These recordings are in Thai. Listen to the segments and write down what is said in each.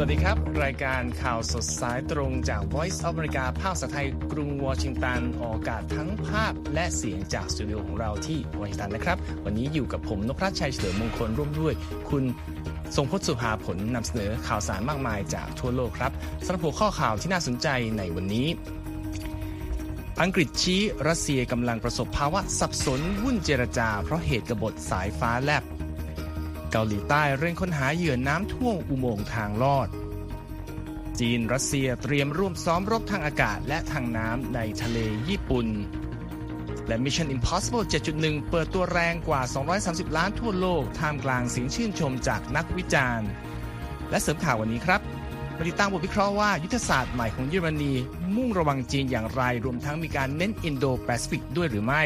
สวัสดีครับ รายการข่าวสดสายตรงจาก Voice of America ภาคสไทยกรุงวอชิงตัน ออกอากาศทั้งภาพและเสียงจากสตูดิโอของเราที่วอชิงตันนะครับ วันนี้อยู่กับผมนพรัชชัยเฉลิมมงคลร่วมด้วย คุณทรงพจน์สุภาผลนำเสนอข่าวสารมากมายจากทั่วโลกครับสำหรับหัวข้อข่าวที่น่าสนใจในวันนี้ อังกฤษชี้รัสเซียกำลังประสบภาวะสับสนวุ่นเจรจา เพราะเหตุกบฏสายฟ้าแลบ เกาหลีใต้เร่งค้นหาเหยื่อน้ำท่วมอุโมงค์ทางลอด จีนรัสเซียเตรียมร่วมซ้อมรบทางอากาศและทางน้ำในทะเลญี่ปุ่น และ Mission Impossible 7.1 เปิดตัวแรงกว่า 230 ล้านทั่วโลก ท่ามกลางเสียงชื่นชมจากนักวิจารณ์ และเสริมข่าววันนี้ครับมาติดตามบทวิเคราะห์ว่ายุทธศาสตร์ใหม่ของเยอรมนีมุ่งระวังจีนอย่างไร รวมทั้งมีการเน้นอินโดแปซิฟิกด้วยหรือไม่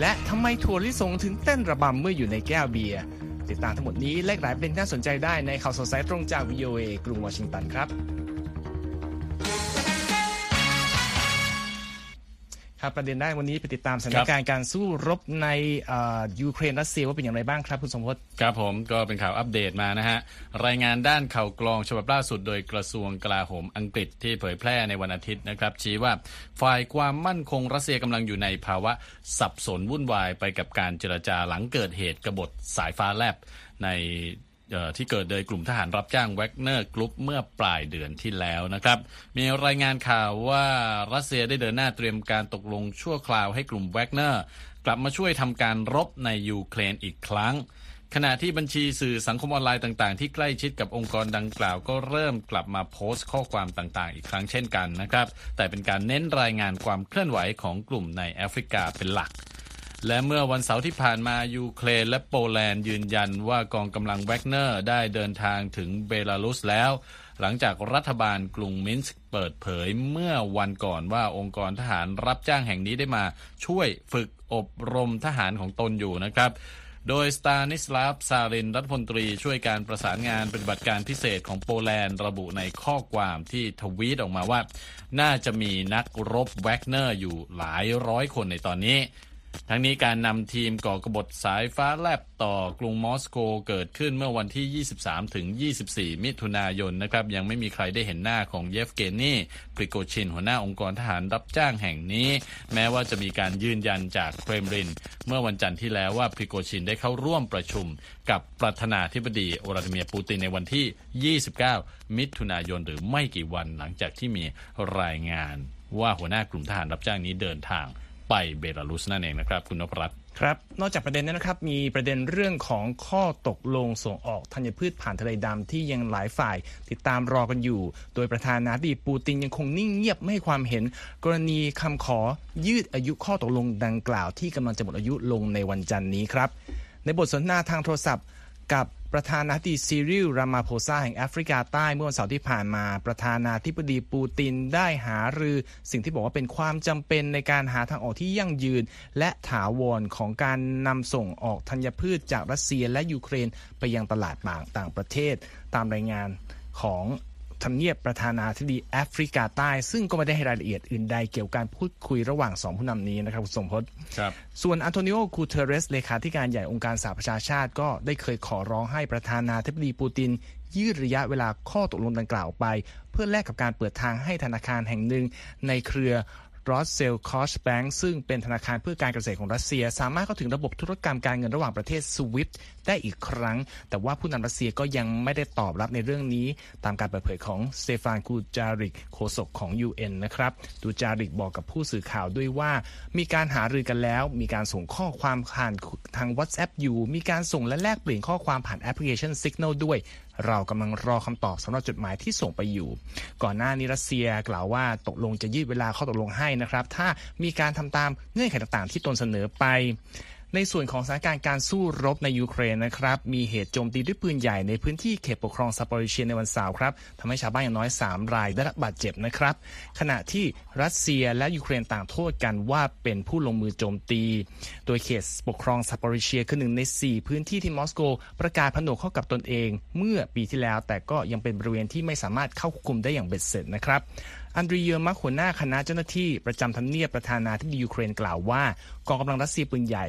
และทำไมทัวริสงถึงเต้นระบำเมื่ออยู่ในแก้วเบียร์ ติดตามทั้งหมดนี้ และหลายเป็นน่าสนใจได้ในข่าวสดสายตรงจาก VOA กรุงวอชิงตันครับ ครับประเด็นแรกวันนี้ไปติดตามสถานการณ์การสู้รบในยูเครนรัสเซียว่าเป็นอย่างไรบ้างครับคุณสมพศครับผมก็เป็นข่าวอัปเดตมานะฮะ รายงานด้านข่าวกรองฉบับล่าสุดโดยกระทรวงกลาโหมอังกฤษที่เผยแพร่ในวันอาทิตย์นะครับ ชี้ว่าฝ่ายความมั่นคงรัสเซียกำลังอยู่ในภาวะสับสนวุ่นวายไปกับการเจรจาหลังเกิดเหตุกบฏสายฟ้าแลบใน ที่เกิดโดยกลุ่มทหารรับจ้างแวกเนอร์กรุ๊ปเมื่อปลายเดือนที่แล้วนะครับ มีรายงานข่าวว่ารัสเซียได้เดินหน้าเตรียมการตกลงชั่วคราวให้กลุ่มแวกเนอร์กลับมาช่วยทำการรบในยูเครนอีกครั้ง ขณะที่บัญชีสื่อสังคมออนไลน์ต่าง ๆ ที่ใกล้ชิดกับองค์กรดังกล่าว ก็เริ่มกลับมาโพสต์ข้อความต่าง ๆ อีกครั้งเช่นกันนะครับ แต่เป็นการเน้นรายงานความเคลื่อนไหวของกลุ่มในแอฟริกาเป็นหลัก และเมื่อวันเสาร์ที่ผ่านมายูเครนและโปแลนด์ยืนยันว่ากองกำลังแวกเนอร์ได้เดินทางถึงเบลารุสแล้ว หลังจากรัฐบาลกรุงมินสก์เปิดเผยเมื่อวันก่อนว่าองค์กรทหารรับจ้างแห่งนี้ได้มาช่วยฝึกอบรมทหารของตนอยู่นะครับโดยสตานิสลาฟซารินรัฐมนตรีช่วยการประสานงานปฏิบัติการพิเศษของโปแลนด์ระบุในข้อความที่ทวีตออกมาว่า น่าจะมีนักรบแวกเนอร์อยู่หลายร้อยคนในตอนนี้ ทั้งนี้การนำทีมก่อกบฏสายฟ้าแลบต่อกรุงมอสโกเกิดขึ้นเมื่อวันที่ 23 ถึง 24 มิถุนายนนะครับ ยังไม่มีใครได้เห็นหน้าของเยฟเกนี่ปริโกชินหัวหน้าองค์กรทหารรับจ้างแห่งนี้ แม้ว่าจะมีการยืนยันจากเครมลิน เมื่อวันจันทร์ที่แล้วว่าปริโกชินได้เข้าร่วมประชุมกับประธานาธิบดีวลาดิเมียร์ปูตินในวันที่ 29 มิถุนายนหรือไม่กี่วันหลังจากที่มีรายงานว่าหัวหน้ากลุ่มทหารรับจ้างนี้เดินทาง ไปเบลารุสนั่นเองนะครับ คุณนพรัตน์ครับ นอกจากประเด็นนี้นะครับ มีประเด็นเรื่องของข้อตกลงส่งออกธัญพืชผ่านทะเลดำที่ยังหลายฝ่าย ติดตามรอกันอยู่ โดยประธานาธิบดีปูตินยังคงนิ่งเงียบไม่ให้ความเห็น กรณีคำขอยืดอายุข้อตกลงดังกล่าวที่กำลังจะหมดอายุลงในวันจันนี้ครับ ในบทสนทนาทางโทรศัพท์ กับประธานาธิบดีซีริลรามาโพซาแห่งแอฟริกาใต้เมื่อวันเสาร์ที่ผ่านมา ประธานาธิบดีปูตินได้หารือสิ่งที่บอกว่าเป็นความจำเป็นในการหาทางออกที่ยั่งยืน และถาวรของการนำส่งออกธัญพืชจากรัสเซียและยูเครนไปยังตลาดต่างประเทศตามรายงานของ ทำเนียบประธานาธิบดีแอฟริกาใต้ ซึ่งก็ไม่ได้ให้รายละเอียดอื่นใดเกี่ยวกับการพูดคุยระหว่างสองผู้นำนี้นะครับคุณทรงพจน์ส่วนอันโตนิโอกูเทเรสเลขาธิการใหญ่องค์การสหประชาชาติก็ได้เคยขอร้องให้ประธานาธิบดีปูตินยืดระยะเวลาข้อตกลงดังกล่าวไป เพื่อแลกกับการเปิดทางให้ธนาคารแห่งหนึ่งในเครือ รอสเซลคอซแบงก์ซึ่งเป็นธนาคารเพื่อการเกษตรของรัสเซีย สามารถเข้าถึงระบบธุรกรรมการเงินระหว่างประเทศสวิฟต์ได้อีกครั้ง แต่ว่าผู้นำรัสเซียก็ยังไม่ได้ตอบรับในเรื่องนี้ ตามการเปิดเผยของสเตฟานกูจาริกโฆษกของ UN นะครับดูจาริกบอกกับผู้สื่อข่าวด้วยว่า มีการหารือกันแล้ว มีการส่งข้อความผ่านทาง WhatsApp อยู่ มีการส่งและแลกเปลี่ยนข้อความผ่านแอปพลิเคชัน Signal ด้วย เรากำลังรอคำตอบสำหรับจดหมายที่ส่งไปอยู่ ก่อนหน้านี้รัสเซียกล่าวว่าตกลงจะยืดเวลาข้อตกลงให้นะครับ ถ้ามีการทำตามเงื่อนไขต่างๆ ที่ตนเสนอไป ในส่วนของสถานการณ์การสู้รบในยูเครนนะครับ มีเหตุโจมตีด้วยปืนใหญ่ในพื้นที่เขตปกครองซาปอริเชียในวันเสาร์ครับทำให้ชาวบ้านอย่างน้อย 3 รายได้รับบาดเจ็บนะครับ ขณะที่รัสเซียและยูเครนต่างโทษกันว่าเป็นผู้ลงมือโจมตี โดยเขตปกครองซาปอริเชียคือหนึ่งใน 4 พื้นที่ที่มอสโก ประกาศผนวกเข้ากับตนเอง เมื่อปีที่แล้ว แต่ก็ยังเป็นบริเวณที่ไม่สามารถเข้าควบคุมได้อย่างเบ็ดเสร็จนะครับอันดรีเยอร์มักหัวหน้าคณะเจ้าหน้าที่ประจำทำเนียบประธานาธิบดียูเครนกล่าวว่ากองกำลังรัสเซียปืนใหญ่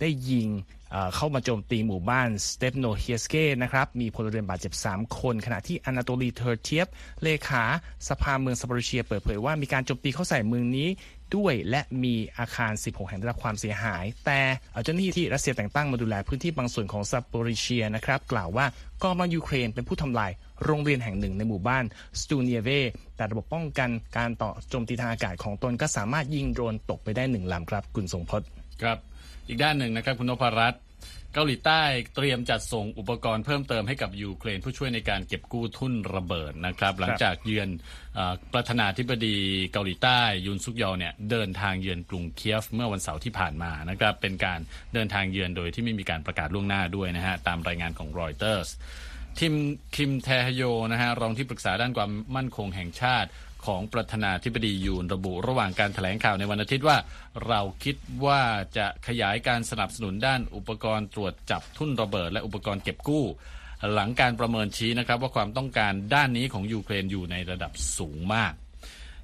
ได้ยิงเข้ามาโจมตีหมู่บ้านสเตปโนเฮียสเกนะครับมีพลเรือนบาดเจ็บ 3 คน ขณะที่อนาโตลีเทอร์เทียบ เลขาสภาเมืองซาปอริเชียเปิดเผยว่ามีการโจมตีเข้าใส่เมืองนี้ด้วยและมีอาคาร 16 แห่งได้รับความเสียหาย แต่เจ้าหน้าที่ที่รัสเซียแต่งตั้งมาดูแลพื้นที่บางส่วนของซาปอริเชียนะครับกล่าวว่ากองกำลังยูเครนเป็นผู้ทำลายโรงเรียนแห่งหนึ่งในหมู่บ้านสตูเนียเวแต่ระบบป้องกันการต่อโจมตีทางอากาศของตนก็สามารถยิงโดรนตกไปได้หนึ่งลำครับคุณทรงพจน์ครับ อีกด้านหนึ่งนะครับคุณนพรัตน์เกาหลีใต้เตรียมจัดส่งอุปกรณ์เพิ่มเติมให้กับยูเครนเพื่อช่วยในการเก็บกู้ทุ่นระเบิดนะครับ หลังจากเยือนประธานาธิบดีเกาหลีใต้ยุนซุกยอลเนี่ยเดินทางเยือนกรุงเคียฟเมื่อวันเสาร์ที่ผ่านมานะครับเป็นการเดินทางเยือนโดยที่ไม่มีการประกาศล่วงหน้าด้วยนะฮะตามรายงานของรอยเตอร์สทิมคิมแทฮโยนะฮะรองที่ปรึกษาด้านความมั่นคงแห่งชาติ ของประธานาธิบดียูนระบุระหว่างการแถลงข่าวในวันอาทิตย์ว่า เราคิดว่าจะขยายการสนับสนุนด้านอุปกรณ์ตรวจจับทุ่นระเบิด และอุปกรณ์เก็บกู้ หลังการประเมินชี้นะครับว่าความต้องการด้านนี้ของยูเครนอยู่ในระดับสูงมาก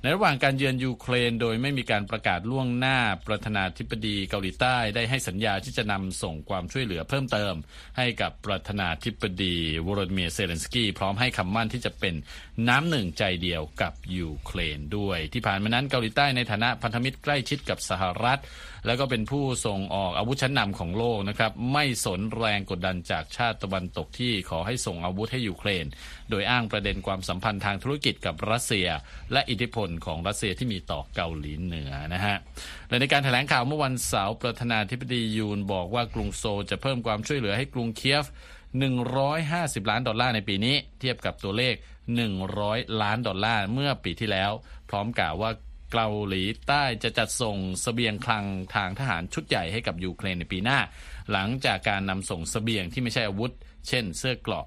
ในระหว่างการเยือนยูเครน โดยไม่มีการประกาศล่วงหน้าประธานาธิบดีเกาหลีใต้ได้ให้สัญญาที่จะนำส่งความช่วยเหลือเพิ่มเติม ให้กับประธานาธิบดีโวโลดิเมียร์เซเลนสกี้พร้อมให้คำมั่นที่จะเป็นน้ำหนึ่งใจเดียวกับยูเครนด้วย ที่ผ่านมานั้นเกาหลีใต้ในฐานะพันธมิตรใกล้ชิดกับสหรัฐ แล้วก็เป็นผู้ส่งออกอาวุธชั้นนำของโลกนะครับไม่สนแรงกดดันจากชาติตะวันตกที่ขอให้ส่งอาวุธให้ยูเครน โดยอ้างประเด็นความสัมพันธ์ทางธุรกิจกับรัสเซีย และอิทธิพลของรัสเซียที่มีต่อเกาหลีเหนือนะฮะและในการแถลงข่าวเมื่อวันเสาร์ประธานาธิบดียูนบอกว่ากรุงโซลจะเพิ่มความช่วยเหลือให้กรุงเคียฟ 150 ล้านดอลลาร์ในปีนี้ เทียบกับตัวเลข 100 ล้านดอลลาร์เมื่อปีที่แล้ว พร้อมกล่าวว่าเกาหลีใต้จะจัดส่งสเสบียงคลังทางทหารชุดใหญ่ให้กับยูเครนในปีหน้า หลังจากการนำส่งสเสบียงที่ไม่ใช่อาวุธ เช่นเสื้อเกราะ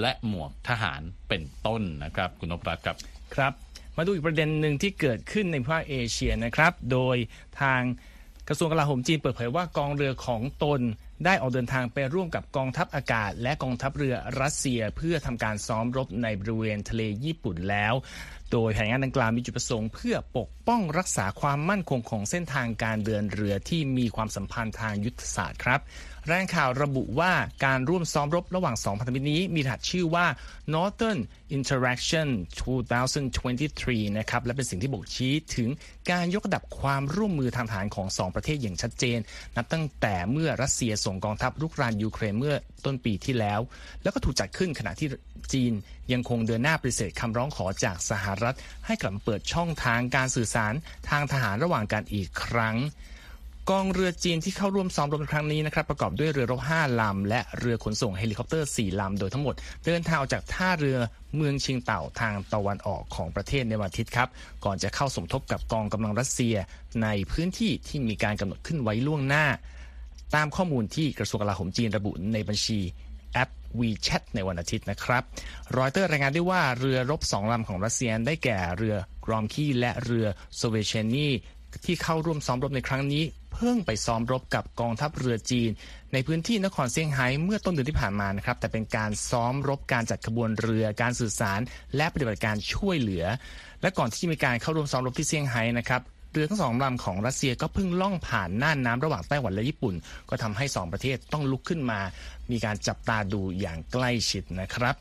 และหมวกทหารเป็นต้นนะครับ คุณนพรัตน์ครับครับ มาดูอีกประเด็นหนึ่งที่เกิดขึ้นในภาคเอเชียนะครับ โดยทางกระทรวงกลาโหมจีนเปิดเผยว่ากองเรือของตนได้ออกเดินทางไปร่วมกับกองทัพอากาศ และกองทัพเรือรัสเซียเพื่อทำการซ้อมรบในบริเวณทะเลญี่ปุ่นแล้ว โดยแผนงานดังกล่าวมีจุดประสงค์เพื่อปกป้องรักษาความมั่นคงของเส้นทางการเดินเรือที่มีความสัมพันธ์ทางยุทธศาสตร์ครับรายงานข่าวระบุว่าการร่วมซ้อมรบระหว่างสองพันธมิตรนี้มีถัดชื่อว่า Northern Interaction 2023 นะครับ และเป็นสิ่งที่บอกชี้ถึงการยกระดับความร่วมมือทางฐานของสองประเทศอย่างชัดเจน นับตั้งแต่เมื่อรัสเซียส่งกองทัพรุกรานยูเครนเมื่อต้นปีที่แล้ว แล้วก็ถูกจัดขึ้นขณะที่จีนยังคงเดินหน้าปฏิเสธคำร้องขอจากสหรัฐ ให้กลับมาเปิดช่องทางการสื่อสารทางทหารระหว่างกันอีกครั้งกองเรือจีนที่เข้าร่วมซ้อมรบในครั้งนี้นะครับประกอบด้วยเรือรบ 5 ลำ และเรือขนส่งเฮลิคอปเตอร์ 4 ลำ โดยทั้งหมด เดินทางออกจากท่าเรือเมืองชิงเต่าทางตะวันออกของประเทศในวันอาทิตย์ครับ ก่อนจะเข้าสมทบกับกองกำลังรัสเซียในพื้นที่ที่มีการกำหนดขึ้นไว้ล่วงหน้า ตามข้อมูลที่กระทรวงกลาโหมจีนระบุในบัญชี WeChat ในวันอาทิตย์นะครับ รอยเตอร์รายงานได้ว่าเรือรบสองลำของรัสเซียได้แก่เรือกรอมคีและเรือโซเวเชนีที่เข้าร่วมซ้อมรบในครั้งนี้ เพิ่งไปซ้อมรบกับกองทัพเรือจีน ในพื้นที่นครเซี่ยงไฮ้เมื่อต้นเดือนที่ผ่านมานะครับ แต่เป็นการซ้อมรบการจัดขบวนเรือการสื่อสาร และปฏิบัติการช่วยเหลือ และก่อนที่จะมีการเข้าร่วมซ้อมรบที่เซี่ยงไฮ้นะครับเรือทั้งสองลำของรัสเซียก็เพิ่งล่องผ่านน่านน้ำระหว่างไต้หวันและญี่ปุ่น ก็ทำให้สองประเทศต้องลุกขึ้นมา มีการจับตาดูอย่างใกล้ชิดนะครับ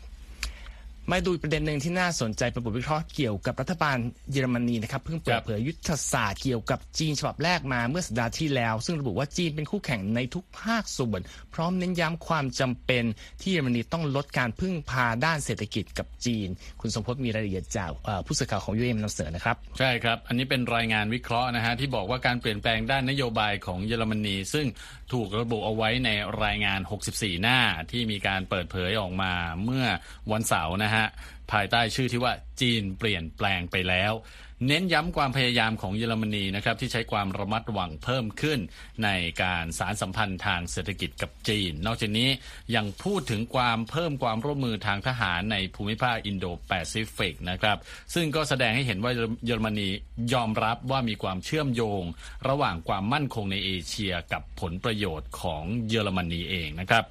มาดูประเด็นหนึ่งที่น่าสนใจเป็นบทวิเคราะห์เกี่ยวกับรัฐบาลเยอรมนีนะครับเพิ่งเปิดเผยยุทธศาสตร์เกี่ยวกับจีนฉบับแรกมาเมื่อสัปดาห์ที่แล้ว ซึ่งระบุว่าจีนเป็นคู่แข่งในทุกภาคส่วน พร้อมเน้นย้ำความจำเป็นที่เยอรมนีต้องลดการพึ่งพาด้านเศรษฐกิจกับจีน คุณสมพศมีรายละเอียดจากผู้สื่อข่าวของยูเอ็มนำเสนอนะครับใช่ครับ อันนี้เป็นรายงานวิเคราะห์นะฮะที่บอกว่าการเปลี่ยนแปลงด้านนโยบายของเยอรมนี ซึ่งถูกระบุเอาไว้ในรายงาน 64 หน้าที่มีการเปิดเผยออกมาเมื่อวันเสาร์นะฮะภายใต้ชื่อที่ว่าจีนเปลี่ยนแปลงไปแล้ว เน้นย้ำความพยายามของเยอรมนีนะครับที่ใช้ความระมัดระวังเพิ่มขึ้น ในการสารสัมพันธ์ทางเศรษฐกิจกับจีน นอกจากนี้ยังพูดถึงความเพิ่มความร่วมมือทางทหารในภูมิภาคอินโดแปซิฟิกนะครับซึ่งก็แสดงให้เห็นว่าเยอรมนียอมรับว่ามีความเชื่อมโยง ระหว่างความมั่นคงในเอเชียกับผลประโยชน์ของเยอรมนีเองนะครับ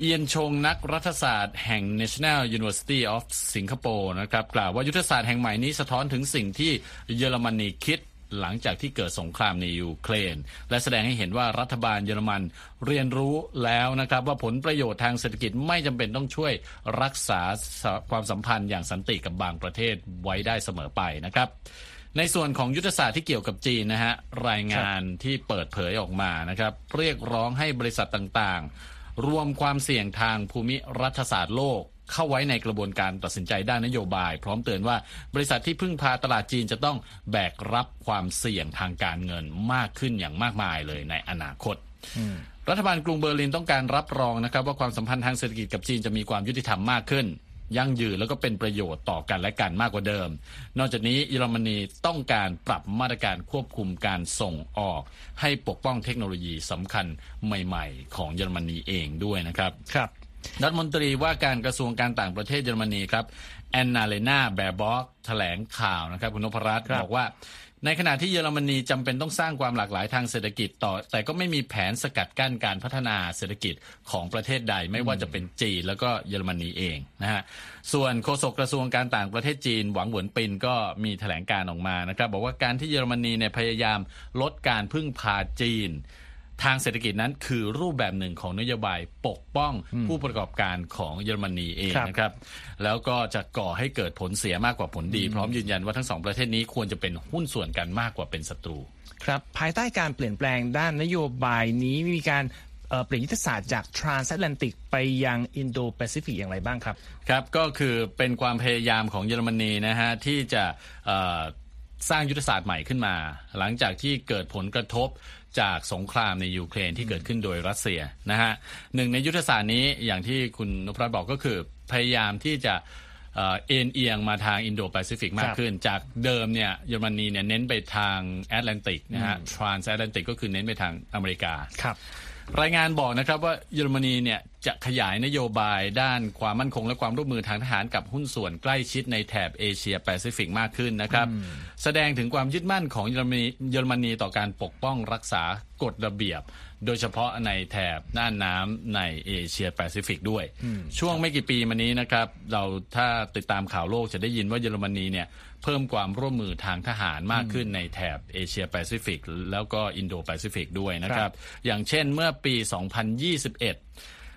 เอียนชงนักรัฐศาสตร์แห่ง National University of Singapore นะครับกล่าวว่ายุทธศาสตร์แห่งใหม่นี้สะท้อนถึงสิ่งที่เยอรมนีคิดหลังจากที่เกิดสงครามในยูเครน และแสดงให้เห็นว่ารัฐบาลเยอรมันเรียนรู้แล้วนะครับ ว่าผลประโยชน์ทางเศรษฐกิจไม่จำเป็นต้องช่วยรักษาความสัมพันธ์อย่างสันติกับบางประเทศไว้ได้เสมอไปนะครับในส่วนของยุทธศาสตร์ที่เกี่ยวกับจีนนะฮะรายงานที่เปิดเผยออกมานะครับ เรียกร้องให้บริษัทต่างๆ รวมความเสี่ยงทางภูมิรัฐศาสตร์โลกเข้าไว้ในกระบวนการตัดสินใจด้านนโยบาย พร้อมเตือนว่าบริษัทที่พึ่งพาตลาดจีนจะต้องแบกรับความเสี่ยงทางการเงินมากขึ้นอย่างมากมายเลยในอนาคตรัฐบาลกรุงเบอร์ลินต้องการรับรองนะครับว่าความสัมพันธ์ทางเศรษฐกิจกับจีนจะมีความยุติธรรมมากขึ้น ยั่งยืนแล้วก็เป็นประโยชน์ต่อกันและกันมากกว่าเดิม นอกจากนี้เยอรมนีต้องการปรับมาตรการควบคุมการส่งออก ให้ปกป้องเทคโนโลยีสำคัญใหม่ๆ ของเยอรมนีเองด้วยนะครับครับรัฐมนตรีว่าการกระทรวงการต่างประเทศเยอรมนีครับแอนนาเลนาแบร์บอกแถลงข่าวนะครับคุณนพรัตน์ครับบอกว่า ในขณะที่เยอรมนีจำเป็นต้องสร้างความหลากหลายทางเศรษฐกิจต่อ แต่ก็ไม่มีแผนสกัดกั้นการพัฒนาเศรษฐกิจของประเทศใดไม่ว่าจะเป็นจีนแล้วก็เยอรมนีเองนะฮะส่วนโฆษกกระทรวงการต่างประเทศจีนหวังหวนปินก็มีแถลงการออกมานะครับ บอกว่าการที่เยอรมนีเนี่ยพยายามลดการพึ่งพาจีน ทางเศรษฐกิจนั้นคือรูปแบบหนึ่งของนโยบายปกป้องผู้ประกอบการของเยอรมนีเองครับนะครับ แล้วก็จะก่อให้เกิดผลเสียมากกว่าผลดี พร้อมยืนยันว่าทั้งสองประเทศนี้ควรจะเป็นหุ้นส่วนกันมากกว่าเป็นศัตรู ครับ ภายใต้การเปลี่ยนแปลงด้านนโยบายนี้มีการเอ่อเปลี่ยนยุทธศาสตร์จาก transatlantic ไปยังอินโดแปซิฟิกอย่างไรบ้างครับ ครับก็คือเป็นความพยายามของเยอรมนีนะฮะที่จะเอ่อสร้างยุทธศาสตร์ใหม่ขึ้นมา หลังจากที่เกิดผลกระทบ จากสงครามในยูเครนที่เกิดขึ้นโดยรัสเซียนะฮะหนึ่งในยุทธศาสตร์นี้อย่างที่คุณนพรัตน์บอกก็คือพยายามที่จะเอ่อเอนเอียงมาทางอินโดแปซิฟิกมากขึ้น จากเดิมเนี่ยเยอรมนีเนี่ยเน้นไปทางแอตแลนติกนะฮะ transatlantic ก็คือเน้นไปทางอเมริกาครับ รายงานบอกนะครับว่าเยอรมนีเนี่ยจะขยายนโยบายด้านความมั่นคงและความร่วมมือทางทหารกับหุ้นส่วนใกล้ชิดในแถบเอเชียแปซิฟิกมากขึ้นนะครับ แสดงถึงความยึดมั่นของเยอรมนีเยอรมนีต่อการปกป้องรักษากฎระเบียบ โดยเฉพาะในแถบน่านน้ำในเอเชียแปซิฟิกด้วย ช่วงไม่กี่ปีมานี้นะครับ เราถ้าติดตามข่าวโลกจะได้ยินว่าเยอรมนีเนี่ย เพิ่มความร่วมมือทางทหารมากขึ้นในแถบเอเชียแปซิฟิกแล้วก็อินโดแปซิฟิกด้วยนะครับ อย่างเช่นเมื่อปี 2021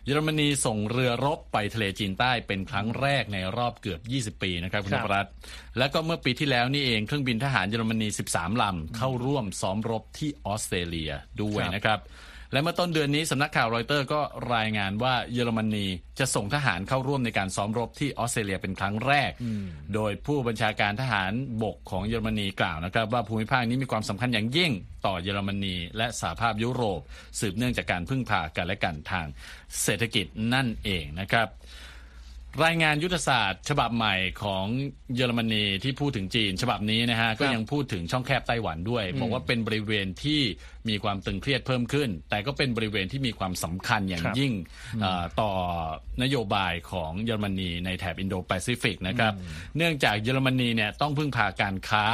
เยอรมนีส่งเรือรบไปทะเลจีนใต้เป็นครั้งแรกในรอบเกือบ 20 ปีนะครับคุณคนรับพรัตน์แล้วก็เมื่อปีที่แล้วนี่เองเครื่องบินทหารเยอรมนี 13 ลำเข้าร่วมซ้อมรบที่ออสเตรเลียด้วยครับนะครับ และเมื่อต้นเดือนนี้สำนักข่าวรอยเตอร์ก็รายงานว่าเยอรมนีจะส่งทหารเข้าร่วมในการซ้อมรบที่ออสเตรเลียเป็นครั้งแรก โดยผู้บัญชาการทหารบกของเยอรมนีกล่าวนะครับ ว่าภูมิภาคนี้มีความสำคัญอย่างยิ่งต่อเยอรมนี และสหภาพยุโรป สืบเนื่องจากการพึ่งพากันและกันทางเศรษฐกิจนั่นเองนะครับ รายงานยุทธศาสตร์ ฉบับใหม่ของเยอรมนีที่พูดถึงจีน ฉบับนี้นะฮะก็ยังพูดถึงช่องแคบไต้หวันด้วยบอกว่าเป็นบริเวณที่มีความตึงเครียดเพิ่มขึ้น แต่ก็เป็นบริเวณที่มีความสำคัญอย่างครับยิ่งเอ่อต่อนโยบายของเยอรมนีในแถบอินโดแปซิฟิกนะครับเนื่องจากเยอรมนีเนี่ยต้องพึ่งพาการค้า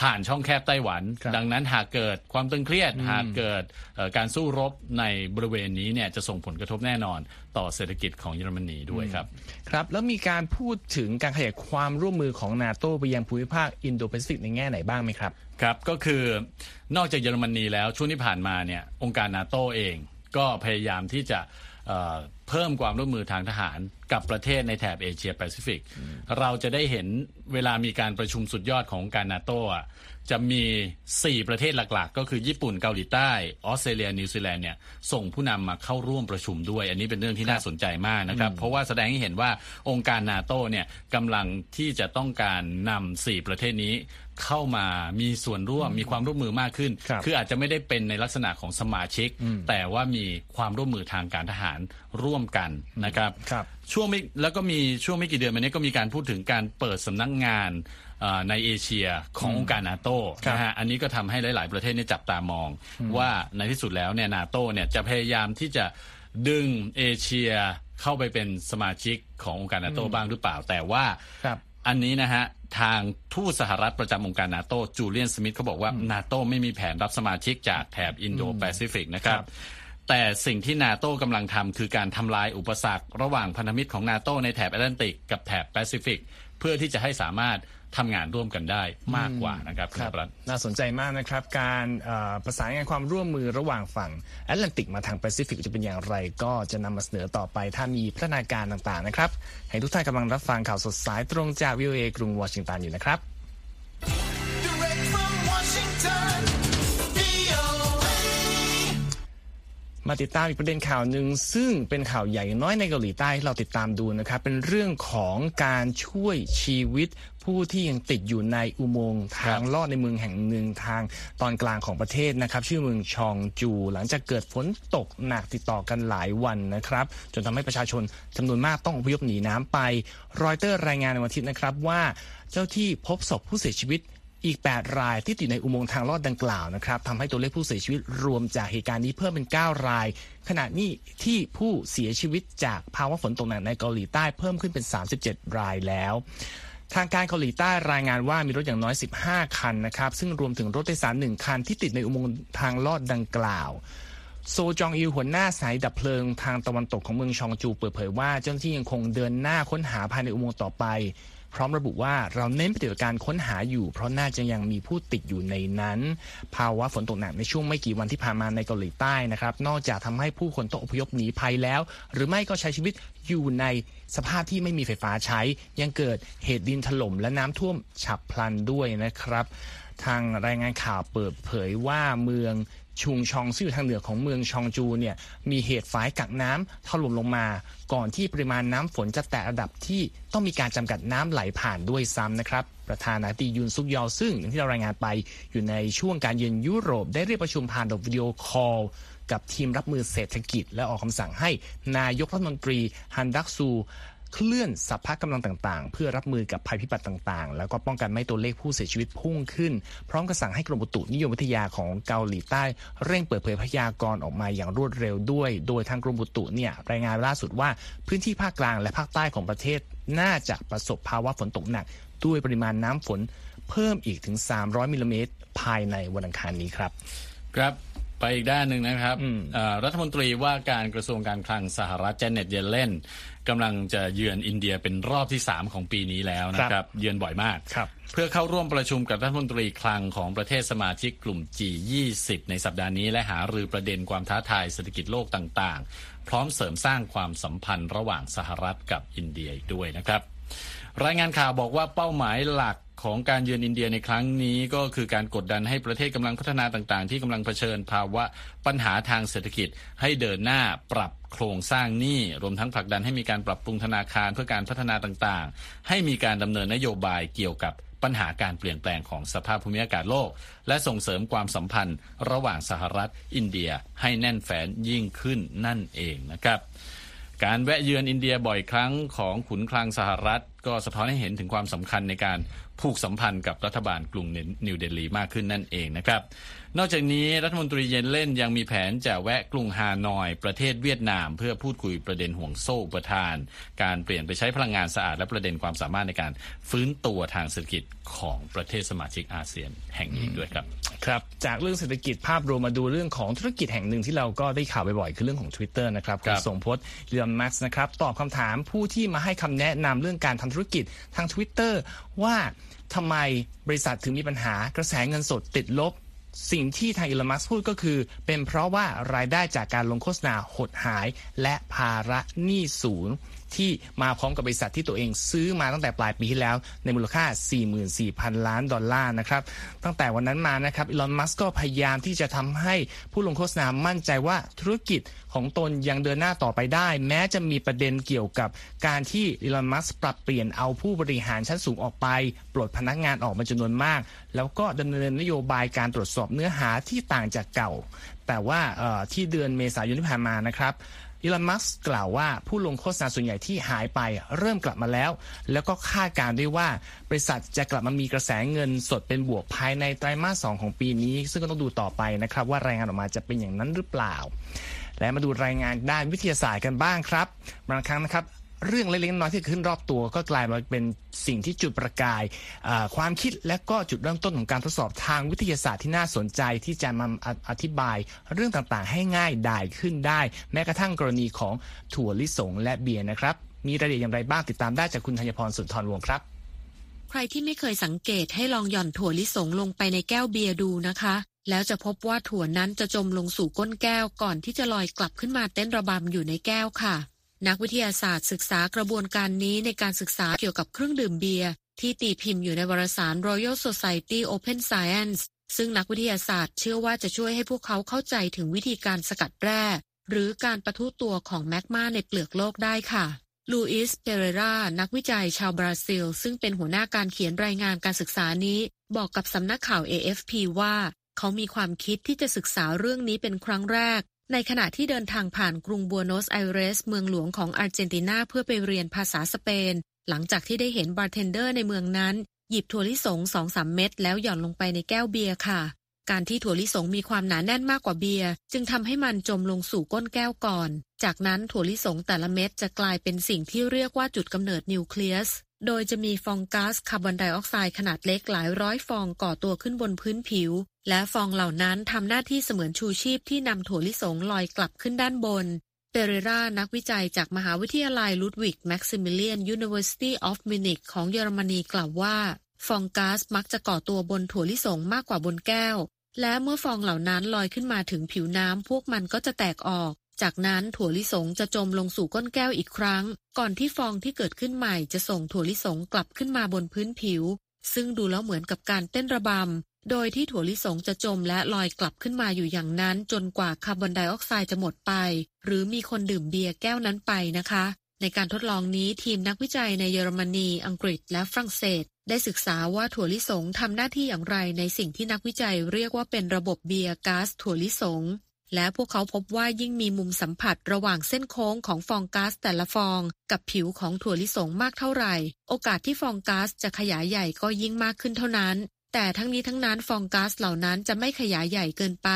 ผ่านช่องแคบไต้หวันครับดังนั้นหากเกิดความตึงเครียด หากเกิดเอ่อการสู้รบในบริเวณนี้เนี่ยจะส่งผลกระทบแน่นอนต่อเศรษฐกิจของเยอรมนีด้วยครับ ครับ แล้วมีการพูดถึงการขยายความร่วมมือของนาโตไปยังภูมิภาคอินโดแปซิฟิกในแง่ไหนบ้างไหมครับ ครับ ก็คือนอกจากเยอรมนีแล้วช่วงที่ผ่านมาเนี่ยองค์การนาโตเองก็พยายามที่จะเอ่อเพิ่มความร่วมมือทางทหารกับประเทศในแถบเอเชียแปซิฟิก เราจะได้เห็นเวลามีการประชุมสุดยอดขององค์การนาโตอะจะมี 4 ประเทศหลักๆ ก็คือญี่ปุ่นเกาหลีใต้ ออสเตรเลียนิวซีแลนด์เนี่ยส่งผู้นำมาเข้าร่วมประชุมด้วย อันนี้เป็นเรื่องที่น่าสนใจมากนะครับ เพราะว่าแสดงให้เห็นว่าองค์การนาโตเนี่ยกำลังที่จะต้องการนำสี่ประเทศนี้ เข้ามามีส่วนร่วมมีความร่วมมือมากขึ้นครับ อาจจะไม่ได้เป็นในลักษณะของสมาชิก แต่ว่ามีความร่วมมือทางการทหารร่วมกันนะครับครับช่วงไม่แล้วก็มีช่วงไม่กี่เดือนมานี้ก็มีการพูดถึงการเปิดสำนักงานเอ่อในเอเชียขององค์การนาโตครับนะฮะอันนี้ก็ทำให้หลาย ๆ ประเทศเนี่ยจับตามอง ว่าในที่สุดแล้วเนี่ยนาโตเนี่ยจะพยายามที่จะดึงเอเชียเข้าไปเป็นสมาชิกขององค์การนาโตบ้างหรือเปล่า แต่ว่าครับ อันนี้นะฮะทางทูตสหรัฐประจำองค์การนาโตจูเลียนสมิธเขาบอกว่านาโตไม่มีแผนรับสมาชิกจากแถบอินโดแปซิฟิกนะครับครับแต่สิ่งที่นาโต้กำลังทำคือการทำลายอุปสรรค ระหว่างพันธมิตรของนาโตในแถบแอตแลนติกกับแถบแปซิฟิก เพื่อที่จะให้สามารถ ทำงานร่วมกันได้มากกว่านะครับครับณรัฐน่าสนใจมากนะครับ การเอ่อประสานงานความร่วมมือระหว่างฝั่งแอตแลนติกมาทางแปซิฟิกจะเป็นอย่างไร ก็จะนำมาเสนอต่อไปถ้ามีพัฒนาการต่างๆนะครับ ให้ทุกท่านกำลังรับฟังข่าวสดสายตรงจากวิวเอกรุงวอชิงตันอยู่นะครับ Direct from Washington, VOA. มาติดตามอีกประเด็นข่าวหนึ่งซึ่งเป็นข่าวใหญ่น้อยในเกาหลีใต้ที่เราติดตามดูนะครับ เป็นเรื่องของการช่วยชีวิต ผู้ที่ยังติดอยู่ในอุโมงค์ทางลอดในเมืองแห่งหนึ่งทางตอนกลางของประเทศนะครับ ชื่อเมืองชองจู หลังจากเกิดฝนตกหนักติดต่อกันหลายวันนะครับ จนทำให้ประชาชนจำนวนมากต้องอพยพหนีน้ำไป รอยเตอร์รายงานในวันอาทิตย์นะครับว่าเจ้าที่พบศพผู้เสียชีวิตอีก 8 รายที่ติดในอุโมงค์ทางลอดดังกล่าวนะครับทำให้ตัวเลขผู้เสียชีวิตรวมจากเหตุการณ์นี้เพิ่มเป็น 9 ราย ขณะนี้ที่ผู้เสียชีวิตจากภาวะฝนตกหนักในเกาหลีใต้เพิ่มขึ้นเป็น 37 รายแล้ว ทางการเกาหลีใต้รายงานว่ามีรถอย่างน้อย 15 คันนะครับ ซึ่งรวมถึงรถโดยสาร1คันที่ติดในอุโมงค์ทางลอดดังกล่าว โซจองอิลหัวหน้าสายดับเพลิงทางตะวันตกของเมืองชองจูเปิดเผยว่าเจ้าหน้าที่ยังคงเดินหน้าค้นหาภายในอุโมงค์ต่อไป พร้อมระบุว่าเราเน้นปฏิบัติการค้นหาอยู่ เพราะน่าจะยังมีผู้ติดอยู่ในนั้น ภาวะฝนตกหนักในช่วงไม่กี่วันที่ผ่านมาในเกาหลีใต้นะครับ นอกจากทำให้ผู้คนต้องอพยพหนีภัยแล้ว หรือไม่ก็ใช้ชีวิตอยู่ในสภาพที่ไม่มีไฟฟ้าใช้ ยังเกิดเหตุดินถล่มและน้ำท่วมฉับพลันด้วยนะครับ ทางรายงานข่าวเปิดเผยว่าเมือง ชุงชองซึ่งอยู่ทางเหนือของเมืองชองจูเนี่ยมีเหตุฝายกักน้ำถล่มลงมา ก่อนที่ปริมาณน้ำฝนจะแตะระดับที่ต้องมีการจำกัดน้ำไหลผ่านด้วยซ้ำนะครับประธานาธิบดียุนซุกยอซึ่งอย่างที่เรารายงานไปอยู่ในช่วงการเยือนยุโรป ได้เรียกประชุมผ่านระบบวิดีโอคอลกับทีมรับมือเศรษฐกิจ และออกคำสั่งให้นายกรัฐมนตรีฮันดักซู เคลื่อนสัพพะกำลังต่างๆ เพื่อรับมือกับภัยพิบัติต่างๆ แล้วก็ป้องกันไม่ให้ตัวเลขผู้เสียชีวิตพุ่งขึ้น พร้อมกับสั่งให้กรมอุตุนิยมวิทยาของเกาหลีใต้ เร่งเปิดเผยพยากรณ์ออกมาอย่างรวดเร็วด้วย โดยทางกรมอุตุเนี่ยรายงานล่าสุดว่าพื้นที่ภาคกลางและภาคใต้ของประเทศ น่าจะประสบภาวะฝนตกหนัก ด้วยปริมาณน้ำฝนเพิ่มอีกถึง 300มิลลิเมตรภายในวันอังคารนี้ครับ ครับไปอีกด้านหนึ่งนะครับอืมเอ่อรัฐมนตรีว่าการกระทรวงการคลังสหรัฐเจเน็ตเยเลน กำลังจะเยือนอินเดียเป็นรอบที่ 3 ของปีนี้แล้วนะคครัรับบเยือนบ่อยมากครับเพื่อเข้าร่วมประชุมกับรัฐมนตรีคลังของประเทศสมาชิกกลุ่ม G20 ในสัปดาห์นี้ และหารือประเด็นความท้าทายเศรษฐกิจโลกต่าง ๆ พร้อมเสริมสร้างความสัมพันธ์ระหว่างสหรัฐกับอินเดียอีกด้วยนะครับรายงานข่าวบอกว่าเป้าหมายหลักของการเยือนอินเดียในครั้งนี้ก็คือการกดดันให้ประเทศกำลังพัฒนาต่างๆ ที่กำลังเผชิญภาวะปัญหาทางเศรษฐกิจให้เดินหน้าปรับโครงสร้างหนี้รวมทั้งผลักดันให้มีการปรับปรุงธนาคารเพื่อการพัฒนาต่างๆ ให้มีการดำเนินนโยบายเกี่ยวกับปัญหาการเปลี่ยนแปลงของสภาพภูมิอากาศโลก และส่งเสริมความสัมพันธ์ ระหว่างสหรัฐ อินเดียให้แน่นแฟ้นยิ่งขึ้นนั่นเองนะครับ การแวะเยือนอินเดียบ่อยครั้งของขุนคลังสหรัฐ ก็สะท้อนให้เห็นถึงความสำคัญในการผูกสัมพันธ์กับรัฐบาลกรุงนิวเดลีมากขึ้นนั่นเองนะครับ นอกจากนี้รัฐมนตรีเยนเล่นยังมีแผนจะแวะกรุงฮานอย ประเทศเวียดนาม เพื่อพูดคุยประเด็นห่วงโซ่อุปทาน การเปลี่ยนไปใช้พลังงานสะอาดและประเด็นความสามารถในการฟื้นตัวทางเศรษฐกิจของประเทศสมาชิกอาเซียนแห่งนี้ด้วยครับครับ จากเรื่องเศรษฐกิจภาพรวมมาดูเรื่องของธุรกิจแห่งหนึ่งที่เราก็ได้ข่าวบ่อยๆคือเรื่องของ Twitter นะครับครับณส่งพสต์เรียนมัสนะครับตอบคำถามผู้ที่มาให้คำแนะนำเรื่องการทำธุรกิจทาง Twitter ว่าทำไมบริษัทถึงมีปัญหากระแสเงินสดติดลบ สิ่งที่ทางอิลมัสพูดก็คือ เป็นเพราะว่ารายได้จากการลงโฆษณาหดหาย และภาระหนี้สูง ที่มาพร้อมกับบริษัทที่ตัวเองซื้อมาตั้งแต่ปลายปีที่แล้วในมูลค่า 44,000 ล้านดอลลาร์นะครับ ตั้งแต่วันนั้นมานะครับอีลอนมัสก์ก็พยายามที่จะทำให้ผู้ลงโฆษณามั่นใจว่าธุรกิจของตนยังเดินหน้าต่อไปได้ แม้จะมีประเด็นเกี่ยวกับการที่อีลอนมัสก์ปรับเปลี่ยนเอาผู้บริหารชั้นสูงออกไป ปลดพนักงานออกมาจำนวนมาก แล้วก็ดำเนินนโยบายการตรวจสอบเนื้อหาที่ต่างจากเก่า แต่ว่าที่เดือนเมษายนที่ผ่านมานะครับ อีลอน มัสกล่าวว่าผู้ลงโฆษณาส่วนใหญ่ที่หายไปเริ่มกลับมาแล้ว แล้วก็คาดการณ์ด้วยว่า บริษัทจะกลับมามีกระแสเงินสดเป็นบวกภายในไตรมาสสองของปีนี้ ซึ่งก็ต้องดูต่อไปนะครับว่ารายงานออกมาจะเป็นอย่างนั้นหรือเปล่า และมาดูรายงานด้านวิทยาศาสตร์กันบ้างครับบางครั้งนะครับ เรื่องเล็กๆน้อยๆที่ขึ้นรอบตัว ก็กลายมาเป็นสิ่งที่จุดประกาย ความคิดและก็จุดเริ่มต้นของการทดสอบทางวิทยาศาสตร์ที่น่าสนใจที่จะมาออธิบายเรื่องต่างๆ ให้ง่ายดายขึ้นได้ แม้กระทั่งกรณีของถั่วลิสงและเบียร์นะครับ มีรายละเอียดอย่างไรบ้างติดตามได้จากคุณธัญพรสุนทรวงครับ ใครที่ไม่เคยสังเกตให้ลองหย่อนถั่วลิสงลงไปในแก้วเบียร์ดูนะคะแล้วจะพบว่าถั่วนั้นจะจมลงสู่ก้นแก้วก่อนที่จะลอยกลับขึ้นมาเต้นระบำอยู่ในแก้วค่ะ นักวิทยาศาสตร์ศึกษากระบวนการนี้ในการศึกษาเกี่ยวกับเครื่องดื่มเบียร์ที่ตีพิมพ์อยู่ในวารสาร Royal Society Open Science ซึ่งนักวิทยาศาสตร์เชื่อว่าจะช่วยให้พวกเขาเข้าใจถึงวิธีการสกัดแร่หรือการประทุตัวของแมกมาในเปลือกโลกได้ค่ะ ลูอิส เปเรรา นักวิจัยชาวบราซิล ซึ่งเป็นหัวหน้าการเขียนรายงานการศึกษานี้ บอกกับสำนักข่าว AFP ว่า เขามีความคิดที่จะศึกษาเรื่องนี้เป็นครั้งแรก ในขณะที่เดินทางผ่านกรุงบัวโนสไอเรส เมืองหลวงของอาร์เจนตินาเพื่อไปเรียนภาษาสเปน หลังจากที่ได้เห็นบาร์เทนเดอร์ในเมืองนั้น หยิบถั่วลิสงสองสามเม็ดแล้วหย่อนลงไปในแก้วเบียร์ค่ะ การที่ถั่วลิสงมีความหนาแน่นมากกว่าเบียร์จึงทำให้มันจมลงสู่ก้นแก้วก่อน จากนั้นถั่วลิสงแต่ละเม็ดจะกลายเป็นสิ่งที่เรียกว่าจุดกำเนิดนิวเคลียส โดยจะมีฟองก๊าซคาร์บอนไดออกไซด์ขนาดเล็กหลายร้อยฟองก่อตัวขึ้นบนพื้นผิว และฟองเหล่านั้นทำหน้าที่เสมือนชูชีพที่นำถั่วลิสงลอยกลับขึ้นด้านบนเปเรรานักวิจัยจากมหาวิทยาลัยลุดวิกแม็กซิมิเลียน University of Munich ของเยอรมนีกล่าวว่า ฟองก๊าซมักจะก่อตัวบนถั่วลิสงมากกว่าบนแก้ว และเมื่อฟองเหล่านั้นลอยขึ้นมาถึงผิวน้ำพวกมันก็จะแตกออก จากนั้นถั่วลิสงจะจมลงสู่ก้นแก้วอีกครั้ง ก่อนที่ฟองที่เกิดขึ้นใหม่จะส่งถั่วลิสงกลับขึ้นมาบนพื้นผิว ซึ่งดูแล้วเหมือนกับการเต้นระบำ โดยที่ถั่วลิสงจะจมและลอยกลับขึ้นมาอยู่อย่างนั้น จนกว่าคาร์บอนไดออกไซด์จะหมดไป หรือมีคนดื่มเบียร์แก้วนั้นไปนะคะ ในการทดลองนี้ทีมนักวิจัยในเยอรมนี อังกฤษ และฝรั่งเศส ได้ศึกษาว่าถั่วลิสงทำหน้าที่อย่างไรในสิ่งที่นักวิจัยเรียกว่าเป็นระบบเบียร์ก๊าซถั่วลิสง และพวกเขาพบว่ายิ่งมีมุมสัมผัสระหว่างเส้นโค้งของฟองก๊าซแต่ละฟอง กับผิวของถั่วลิสงมากเท่าไหร่ โอกาสที่ฟองก๊าซจะขยายใหญ่ก็ยิ่งมากขึ้นเท่านั้น แต่ทั้งนี้ทั้งนั้นฟองก๊าซเหล่านั้นจะไม่ขยายใหญ่เกินไป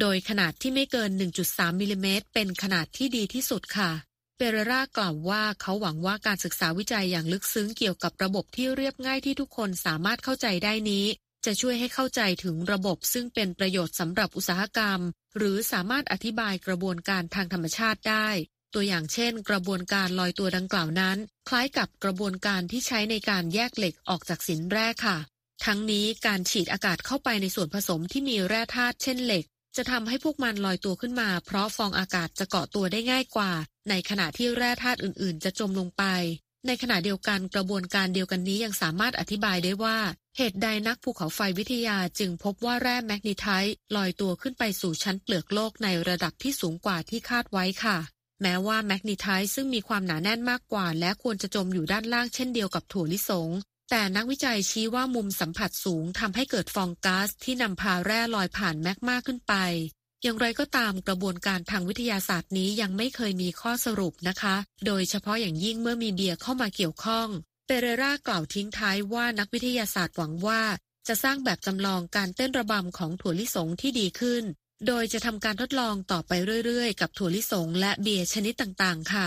โดยขนาดที่ไม่เกิน 1.3มิลลิเมตรเป็นขนาดที่ดีที่สุดค่ะเปเรรากล่าวว่าเขาหวังว่าการศึกษาวิจัยอย่างลึกซึ้งเกี่ยวกับระบบที่เรียบง่ายที่ทุกคนสามารถเข้าใจได้นี้ จะช่วยให้เข้าใจถึงระบบซึ่งเป็นประโยชน์สำหรับอุตสาหกรรม หรือสามารถอธิบายกระบวนการทางธรรมชาติได้ ตัวอย่างเช่น กระบวนการลอยตัวดังกล่าวนั้น คล้ายกับกระบวนการที่ใช้ในการแยกเหล็กออกจากสินแร่ค่ะ ทั้งนี้การฉีดอากาศเข้าไปในส่วนผสมที่มีแร่ธาตุเช่นเหล็ก จะทำให้พวกมันลอยตัวขึ้นมา เพราะฟองอากาศจะเกาะตัวได้ง่ายกว่า ในขณะที่แร่ธาตุอื่น ๆ จะจมลงไปในขณะเดียวกันกระบวนการเดียวกันนี้ยังสามารถอธิบายได้ว่า เหตุใดนักภูเขาไฟวิทยาจึงพบว่าแร่แมกนีไทต์ลอยตัวขึ้นไปสู่ชั้นเปลือกโลกในระดับที่สูงกว่าที่คาดไว้ค่ะ แม้ว่าแมกนีไทต์ซึ่งมีความหนาแน่นมากกว่า และควรจะจมอยู่ด้านล่างเช่นเดียวกับถั่วลิสง แต่นักวิจัยชี้ว่ามุมสัมผัสสูงทำให้เกิดฟองก๊าซที่นำพาแร่ลอยผ่านแมกมาขึ้นไป อย่างไรก็ตามกระบวนการทางวิทยาศาสตร์นี้ยังไม่เคยมีข้อสรุปนะคะ โดยเฉพาะอย่างยิ่งเมื่อมีเบียร์เข้ามาเกี่ยวข้อง เปเรรากล่าวทิ้งท้ายว่านักวิทยาศาสตร์หวังว่า จะสร้างแบบจำลองการเต้นระบำของถั่วลิสงที่ดีขึ้น โดยจะทำการทดลองต่อไปเรื่อยๆ กับถั่วลิสงและเบียร์ชนิดต่างๆ ค่ะ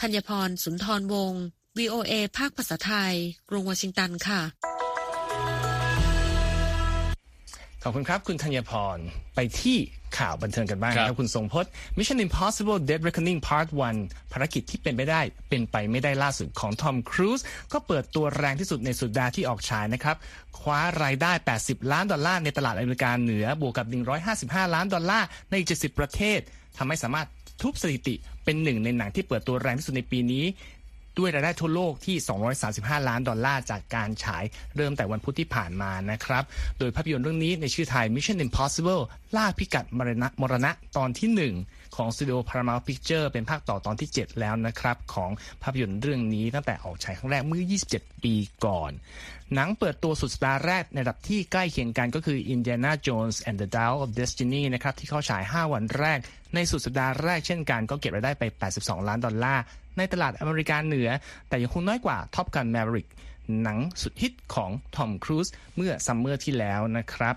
ธัญพร สุนทรวงศ์ VOA ภาคภาษาไทย กรุงวอชิงตันค่ะ ขอบคุณครับ คุณธัญพร ไปที่ข่าวบันเทิงกันบ้างครับนะครับคุณทรงพจน์ Mission Impossible Dead Reckoning Part 1 ภารกิจที่เป็นไปได้ เป็นไปไม่ได้ล่าสุดของทอมครูซก็เปิดตัวแรงที่สุดในสุดดาห์ที่ออกฉายนะครับ คว้ารายได้ 80 ล้านดอลลาร์ในตลาดอเมริกาเหนือบวกกับ 155 ล้านดอลลาร์ในอีก70 ประเทศทำให้สามารถทุบสถิติเป็นหนึ่งในหนังที่เปิดตัวแรงที่สุดในปีนี้ ด้วยรายได้ทั่วโลกที่ 235 ล้านดอลลาร์จากการฉายเริ่มแต่วันพุธที่ผ่านมานะครับ โดยภาพยนตร์เรื่องนี้ในชื่อไทย Mission Impossible ล่าพิกัดมรณะมรณะตอนที่ 1 ของสตูดิโอ Paramount Picture เป็นภาคต่อตอนที่ 7 แล้วนะครับ ของภาพยนตร์เรื่องนี้ตั้งแต่ออกฉายครั้งแรกเมื่อ 27 ปีก่อน หนังเปิดตัวสุดสัปดาห์แรกในระดับที่ใกล้เคียงกันก็คือ Indiana Jones and the Dial of Destiny นะครับที่เข้าฉาย 5 วันแรก ในสุดสัปดาห์แรกเช่นกันก็เก็บรายได้ไป 82 ล้านดอลลาร์ ในตลาดอเมริกาเหนือ แต่ยังคงน้อยกว่า Top Gun Maverick หนังสุดฮิตของทอมครูซเมื่อซัมเมอร์ที่แล้วนะครับ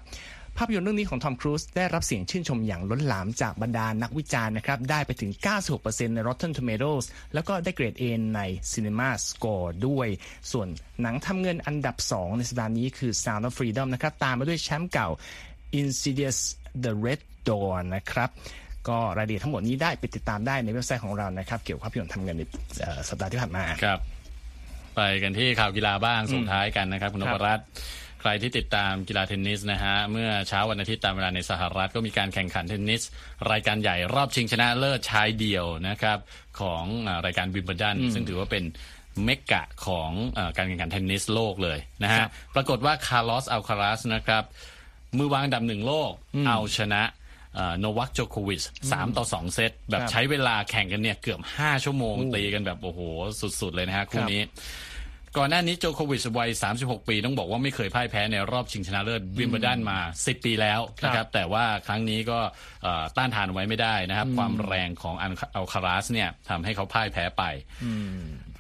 ภาพยนตร์เรื่องนี้ของทอมครูซได้รับเสียงชื่นชมอย่างล้นหลามจากบรรดานักวิจารณ์นะครับ ได้ไปถึง 96%ใน Rotten Tomatoes แล้วก็ได้เกรด A ใน Cinema Score ด้วย ส่วนหนังทำเงินอันดับ 2 ในสัปดาห์นี้คือ Sound of Freedom นะครับ ตามมาด้วยแชมป์เก่า Insidious The Red Door นะครับ ก็รายละเอียดทั้งหมดนี้ได้ไปติดตามได้ในเว็บไซต์ของเรานะครับ เกี่ยวกับภาพยนตร์ทำเงินในเอ่อสัปดาห์ที่ผ่านมา ครับ ไปกันที่ข่าวกีฬาบ้างส่งท้ายกันนะครับ คุณนพรัตน์ครับใครที่ติดตามกีฬาเทนนิสนะฮะเมื่อเช้าวันอาทิตย์ตามเวลาในสหรัฐก็มีการแข่งขันเทนนิส รายการใหญ่รอบชิงชนะเลิศชายเดี่ยวนะครับ ของอารายการวิมเบิลดันซึ่งถือว่าเป็นเมกกะของอาการแข่งขันเทนนิสโลกเลยนะฮะครับปรากฏว่าคาร์ลอสอัลคาราสนะครับมือวางอันดับหนึ่งโลก เอาชนะ โนวัคโจโควิชสามต่อสองเซตแบบครับใช้เวลาแข่งกันเนี่ยเกือบห้าชั่วโมงตีกันแบบโอ้โหสุด ๆ เลยนะฮะคู่นี้ก่อนหน้านี้โจโควิชวัย 36 ปี ต้องบอกว่าไม่เคยพ่ายแพ้ในรอบชิงชนะเลิศวิมเบิลดันมา 10 ปีแล้วนะคครับแต่ว่าครั้งนี้ก็เอ่อต้านทานไว้ไม่ได้นะครับ ความแรงของอันอัลคาราสเนี่ยทำให้เขาพ่ายแพ้ไป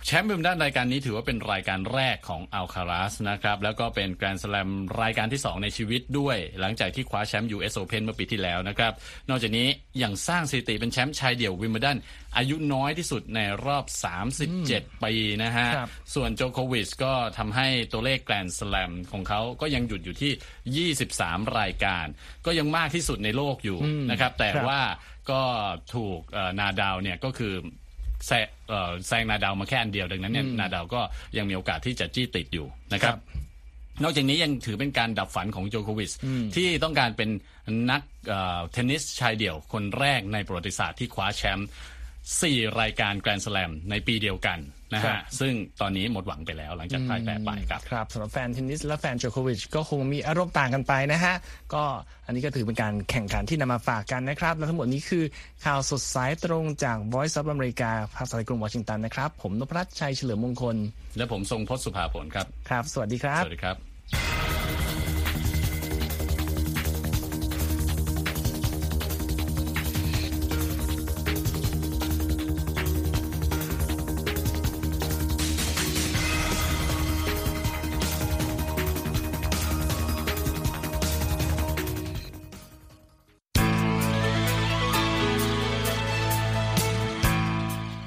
แชมป์วิมเบิลดันรายการนี้ถือว่าเป็นรายการแรกของอัลคาราสนะครับ แล้วก็เป็นแกรนด์ส a ลมรายการที่ 2 ในชีวิตด้วย หลังจากที่คว้าแชมป์ US Open เมื่อปีที่แล้วนะครับ นอกจากนี้ยังสร้างสถิติเป็นแชมป์ชายเดี่ยววิมเบิลดันอายุน้อยที่สุดในรอบ 37 ปีนะฮะครับส่วนโจโควิชก็ทำให้ตัวเลขแกรนด์ส a ลมของเขาก็ยังหยุดอยู่ที่ 23 รายการ ก็ยังมากที่สุดในโลกอยู่นะครับ แต่ครับว่าก็ถูกเอ่อนาดาวเนี่ยก็คือ แซงเอ่อแซงนาดาวมาแค่อันเดียวดังนั้นเนี่ยนาดาวก็ยังมีโอกาสที่จะจี้ติดอยู่นะครับ นอกจากนี้ยังถือเป็นการดับฝันของโจโควิชที่ต้องการเป็นนักเอ่อเทนนิสชายเดี่ยวคนแรกในประวัติศาสตร์ที่คว้าแชมป์ สี่รายการแกรนด์ส a ลมในปีเดียวกันนะครัฮะบ ซึ่งตอนนี้หมดหวังไปแล้วหลังจากพ่ายแพ้ไปครับ ครับสำหรับแฟนเทนนิสและแฟนโจโควิชก็คงมีอารมณ์ต่างกันไปนะฮะ ก็อันนี้ก็ถือเป็นการแข่งขันที่นำมาฝากกันนะครับ และทั้งหมดนี้คือข่าวสดสายตรงจาก Voice of America ภาคสายกรุงวอชิงตันนะครับ ผมนพรัตน์ชัยเฉลิมมงคล และผมทรงพจน์สุภาผลครับ ครับ สวัสดีครับ สวัสดีครับ